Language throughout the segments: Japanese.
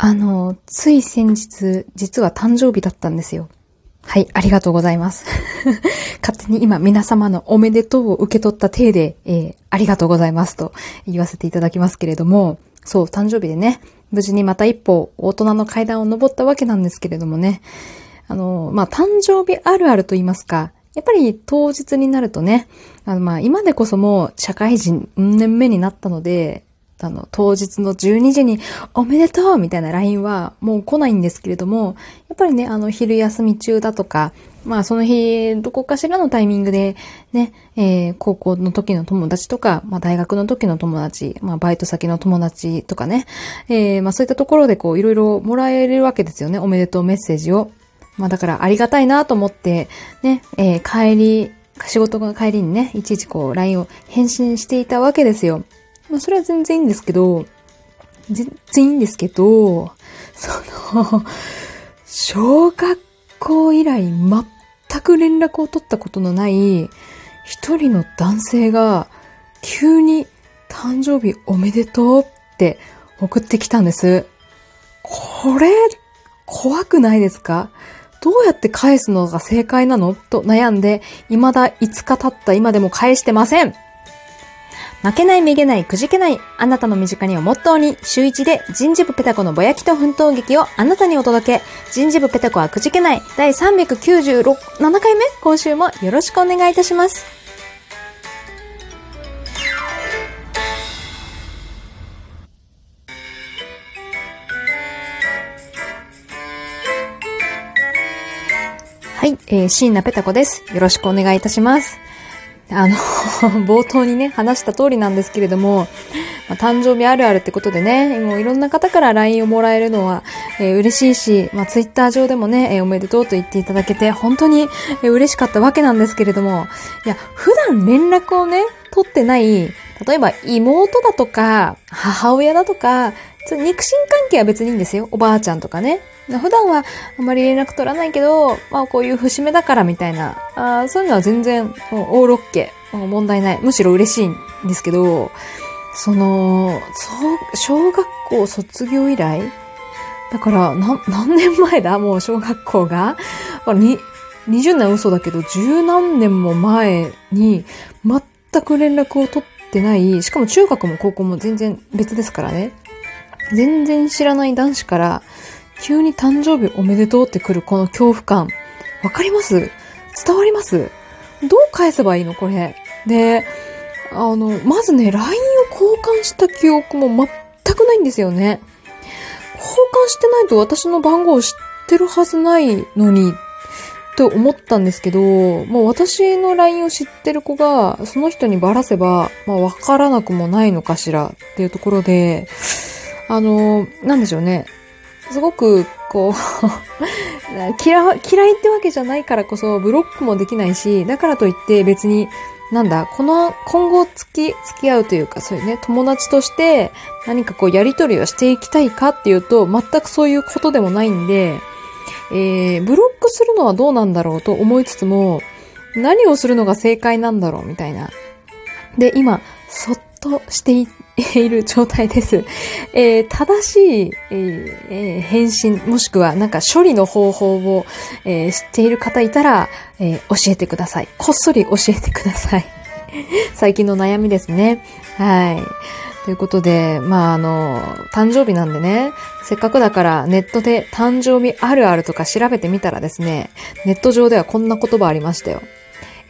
あの、つい先日、実は誕生日だったんですよ。はい、ありがとうございます。勝手に今皆様のおめでとうを受け取った体で、えー、ありがとうございますと言わせていただきますけれども、そう、誕生日でね、無事にまた一歩大人の階段を登ったわけなんですけれどもね、あの、まあ、誕生日あるあると言いますか、やっぱり当日になるとね、あの、まあ、今でこそもう社会人年目になったので、あの、当日の12時におめでとうみたいな LINE はもう来ないんですけれども、やっぱりね、あの、昼休み中だとか、まあその日、どこかしらのタイミングで、ね、えー、高校の時の友達とか、まあ大学の時の友達、まあバイト先の友達とかね、えー、まあそういったところでこういろいろもらえるわけですよね、おめでとうメッセージを。まあだからありがたいなと思って、ね、えー、帰り、仕事の帰りにね、いちいちこう LINE を返信していたわけですよ。まあそれは全然いいんですけど、全然いいんですけど、その、小学校以来全く連絡を取ったことのない一人の男性が急に誕生日おめでとうって送ってきたんです。これ、怖くないですか？どうやって返すのが正解なの？と悩んで、未だ5日経った今でも返してません。負けない、めげない、くじけない、あなたの身近にをモットーに、週一で人事部ペタコのぼやきと奮闘劇をあなたにお届け。人事部ペタコはくじけない、第396、7回目今週もよろしくお願いいたします。はい、えー、椎名ペタコです。よろしくお願いいたします。あの 冒頭にね、話した通りなんですけれども、まあ、誕生日あるあるってことでね、もういろんな方から LINE をもらえるのは、えー、嬉しいし、まあ、Twitter 上でもね、えー、おめでとうと言っていただけて、本当に、えー、嬉しかったわけなんですけれども、いや、普段連絡をね、取ってない、例えば妹だとか、母親だとか、そ肉親関係は別にいいんですよ。おばあちゃんとかね。普段はあまり連絡取らないけど、まあこういう節目だからみたいな、あそういうのは全然、オーロッケ、問題ない。むしろ嬉しいんですけど、その、小学校卒業以来だから、な、何年前だ？もう小学校が。に、20年嘘だけど、十何年も前に、全く連絡を取ってない、しかも中学も高校も全然別ですからね。全然知らない男子から、急に誕生日おめでとうって来るこの恐怖感。わかります？伝わります？どう返せばいいのこれ？で、あの、まずね、LINE を交換した記憶も全くないんですよね。交換してないと私の番号を知ってるはずないのに、と思ったんですけど、もう私の LINE を知ってる子が、その人にばらせば、まあわからなくもないのかしらっていうところで、あの、なんでしょうね。すごく、こう 嫌、嫌いってわけじゃないからこそ、ブロックもできないし、だからといって別に、なんだ、この、今後付き、付き合うというか、そういうね、友達として何かこうやりとりをしていきたいかっていうと、全くそういうことでもないんで、えー、ブロックするのはどうなんだろうと思いつつも、何をするのが正解なんだろうみたいな。で、今、そっとしていっいる状態です。えー、正しい、えー、返信、もしくはなんか処理の方法を、えー、知っている方いたら、え教えてください。こっそり教えてください。最近の悩みですね。はい。ということで、まあ、あの、誕生日なんでね、せっかくだからネットで誕生日あるあるとか調べてみたらですね、ネット上ではこんな言葉ありましたよ。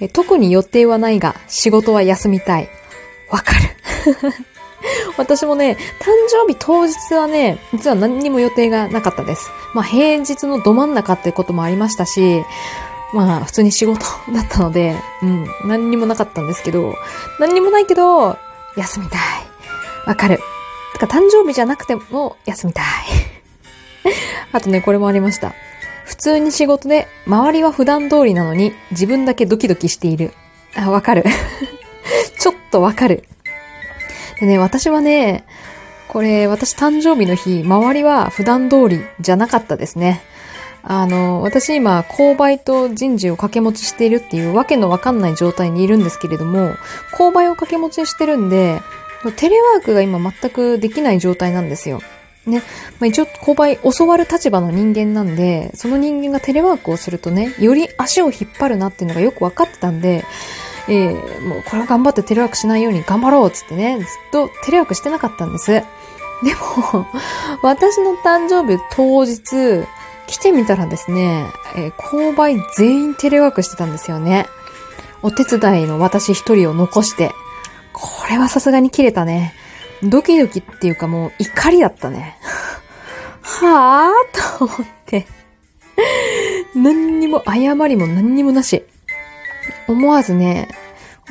え特に予定はないが、仕事は休みたい。わかる。私もね、誕生日当日はね、実は何にも予定がなかったです。まあ平日のど真ん中っていうこともありましたし、まあ普通に仕事だったので、うん、何にもなかったんですけど、何にもないけど、休みたい。わかる。てか誕生日じゃなくても休みたい。あとね、これもありました。普通に仕事で周りは普段通りなのに自分だけドキドキしている。あ、わかる。ちょっとわかる。でね、私はね、これ、私誕生日の日、周りは普段通りじゃなかったですね。あの、私今、購買と人事を掛け持ちしているっていうわけのわかんない状態にいるんですけれども、購買を掛け持ちしてるんで、テレワークが今全くできない状態なんですよ。ね。まあ、一応、購買教わる立場の人間なんで、その人間がテレワークをするとね、より足を引っ張るなっていうのがよく分かってたんで、えー、もうこれは頑張ってテレワークしないように頑張ろうっつってね、ずっとテレワークしてなかったんです。でも、私の誕生日当日、来てみたらですね、えー、購買全員テレワークしてたんですよね。お手伝いの私一人を残して、これはさすがに切れたね。ドキドキっていうかもう怒りだったね。はぁと思って。何にも謝りも何にもなし。思わずね、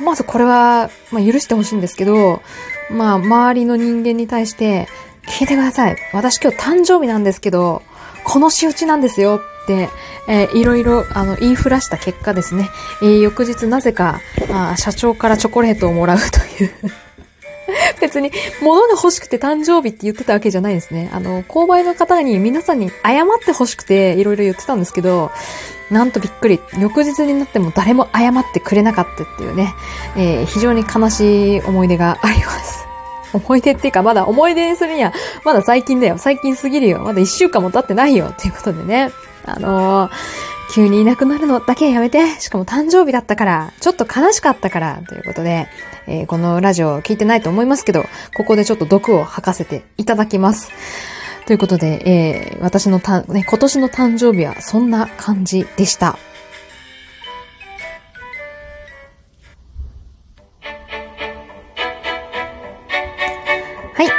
思わずこれは、まあ、許してほしいんですけど、まあ、周りの人間に対して、聞いてください。私今日誕生日なんですけど、この仕打ちなんですよって、えー、いろいろ、あの、言いふらした結果ですね、えー、翌日なぜか、あ社長からチョコレートをもらうという 別に、物が欲しくて誕生日って言ってたわけじゃないですね。あの、購買の方に皆さんに謝って欲しくていろいろ言ってたんですけど、なんとびっくり。翌日になっても誰も謝ってくれなかったっていうね、えー、非常に悲しい思い出があります。思い出っていうか、まだ思い出にするには、まだ最近だよ。最近すぎるよ。まだ一週間も経ってないよ。っていうことでね。あのー、急にいなくなるのだけやめて。しかも誕生日だったから、ちょっと悲しかったから、ということで、えー、このラジオ聞いてないと思いますけど、ここでちょっと毒を吐かせていただきます。ということで、えー、私のた、ね、今年の誕生日はそんな感じでした。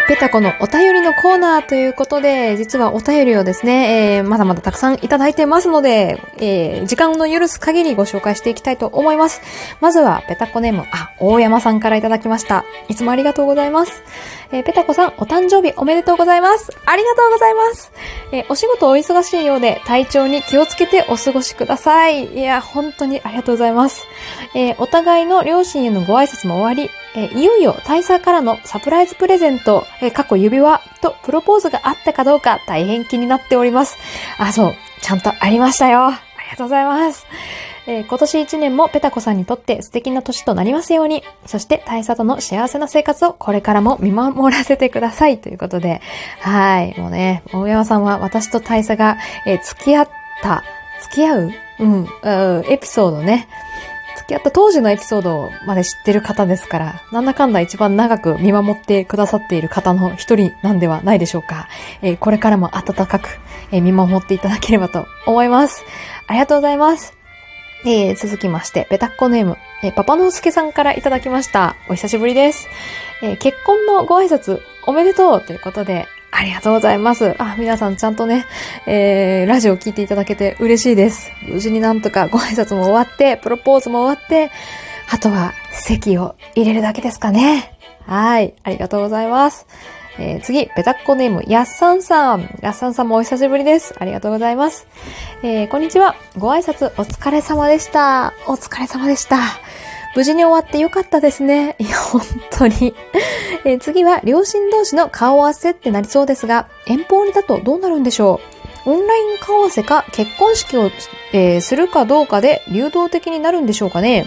ペタコのお便りのコーナーということで、実はお便りをですね、えー、まだまだたくさんいただいてますので、えー、時間の許す限りご紹介していきたいと思います。まずは、ペタコネーム、あ、大山さんからいただきました。いつもありがとうございます。えー、ペタコさん、お誕生日おめでとうございます。ありがとうございます。えー、お仕事お忙しいようで、体調に気をつけてお過ごしください。いや、本当にありがとうございます。えー、お互いの両親へのご挨拶も終わり、えいよいよ大佐からのサプライズプレゼント、え過去指輪とプロポーズがあったかどうか大変気になっております。あ、そう、ちゃんとありましたよ。ありがとうございます。えー、今年一年もペタコさんにとって素敵な年となりますように、そして大佐との幸せな生活をこれからも見守らせてくださいということで、はい、もうね、大山さんは私と大佐が、えー、付き合った、付き合う？うん、エピソードね、き合った当時のエピソードまで知ってる方ですから、なんだかんだ一番長く見守ってくださっている方の一人なんではないでしょうか。えー、これからも温かく、えー、見守っていただければと思います。ありがとうございます。えー、続きまして、ペタッコネーム、えー、パパノースケさんからいただきました。お久しぶりです。えー、結婚のご挨拶おめでとうということで、ありがとうございます。あ、皆さんちゃんとね、えー、ラジオ聞いていただけて嬉しいです。無事になんとかご挨拶も終わって、プロポーズも終わって、あとは席を入れるだけですかね。はい。ありがとうございます。えー、次、ペタッコネーム、やっさんさん。やっさんさんもお久しぶりです。ありがとうございます。えー、こんにちは。ご挨拶お疲れ様でした。お疲れ様でした。無事に終わってよかったですね。いや、本当に。え、次は、両親同士の顔合わせってなりそうですが、遠方にだとどうなるんでしょう？オンライン顔合わせか結婚式を、えー、するかどうかで流動的になるんでしょうかね、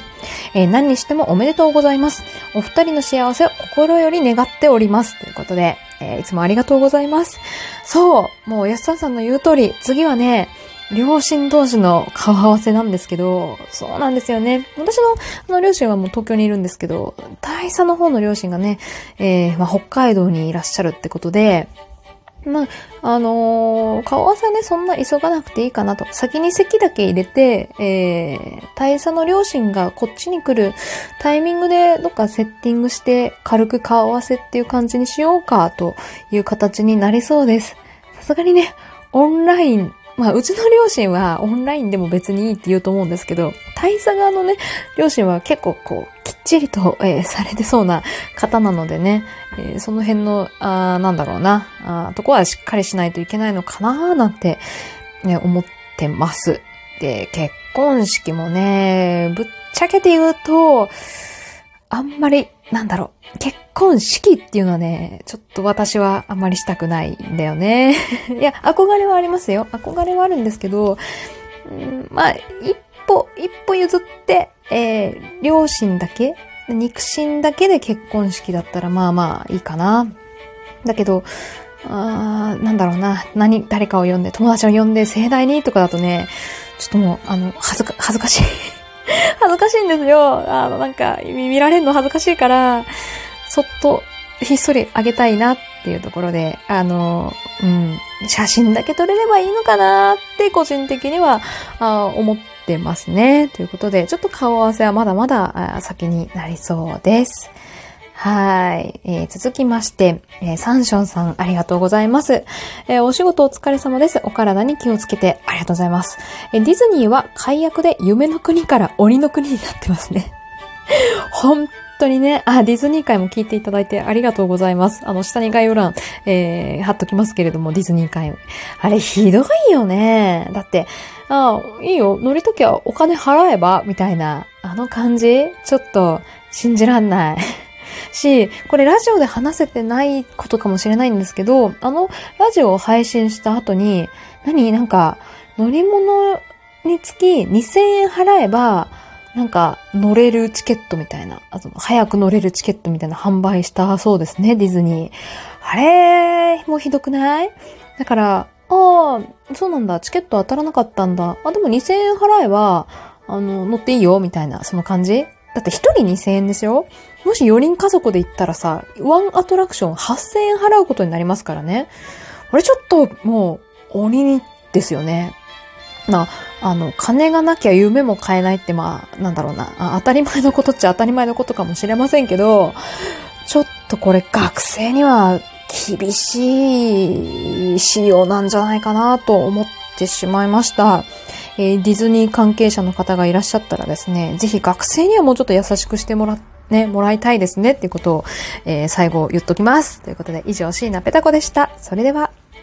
えー、何にしてもおめでとうございます。お二人の幸せを心より願っております。ということで、え、いつもありがとうございます。そう、もう安田さんの言う通り、次はね、両親同士の顔合わせなんですけど、そうなんですよね。私の、あの、両親はもう東京にいるんですけど、大佐の方の両親がね、えー、まあ、北海道にいらっしゃるってことで、まあ、あのー、顔合わせはね、そんな急がなくていいかなと。先に席だけ入れて、えー、大佐の両親がこっちに来るタイミングでどっかセッティングして軽く顔合わせっていう感じにしようかという形になりそうです。さすがにね、オンラインまあ、うちの両親はオンラインでも別にいいって言うと思うんですけど、大佐側のね、両親は結構こう、きっちりと、えー、されてそうな方なのでね、えー、その辺の、あなんだろうな、あとこはしっかりしないといけないのかななんて、ね、思ってます。で、結婚式もね、ぶっちゃけて言うと、あんまり、なんだろう、結婚式っていうのはね、ちょっと私はあまりしたくないんだよね。いや、憧れはありますよ。憧れはあるんですけど、うん、まあ、一歩、一歩譲って、えー、両親だけ肉親だけで結婚式だったらまあまあいいかな。だけど、あーなんだろうな、何、誰かを呼んで、友達を呼んで盛大にとかだとね、ちょっともう、あの、恥ずか、恥ずかしい。恥ずかしいんですよ。あの、なんか、見られるの恥ずかしいから、そっと、ひっそりあげたいなっていうところで、あの、うん、写真だけ撮れればいいのかなって個人的にはあ思ってますね。ということで、ちょっと顔合わせはまだまだ先になりそうです。はい。えー、続きまして、えー、サンションさん、ありがとうございます。えー、お仕事お疲れ様です。お体に気をつけて、ありがとうございます。えー、ディズニーは解約で夢の国から鬼の国になってますね。本当にね、あ、ディズニー会も聞いていただいてありがとうございます。あの、下に概要欄、えー、貼っときますけれども、ディズニー会。あれ、ひどいよね。だって、あ、いいよ、乗りときはお金払えば、みたいな、あの感じ？ちょっと、信じらんない。し、これラジオで話せてないことかもしれないんですけど、あのラジオを配信した後に、何？なんか、乗り物につき2000円払えば、なんか乗れるチケットみたいな、あと早く乗れるチケットみたいな販売したそうですね、ディズニー。あれもうひどくない？だから、ああ、そうなんだ、チケット当たらなかったんだ。あ、でも2000円払えば、あの、乗っていいよ、みたいな、その感じ？だって一人2000円ですよもし4人家族で行ったらさ、ワンアトラクション8000円払うことになりますからね。これちょっともう鬼ですよね。まあ、あの、金がなきゃ夢も買えないって、まあ、なんだろうな当たり前のことっちゃ当たり前のことかもしれませんけど、ちょっとこれ学生には厳しい仕様なんじゃないかなと思ってしまいました。えー、ディズニー関係者の方がいらっしゃったらですね、ぜひ学生にはもうちょっと優しくしてもら、ね、もらいたいですねっていうことを、えー、最後言っときます。ということで、以上、椎名ペタ子でした。それでは。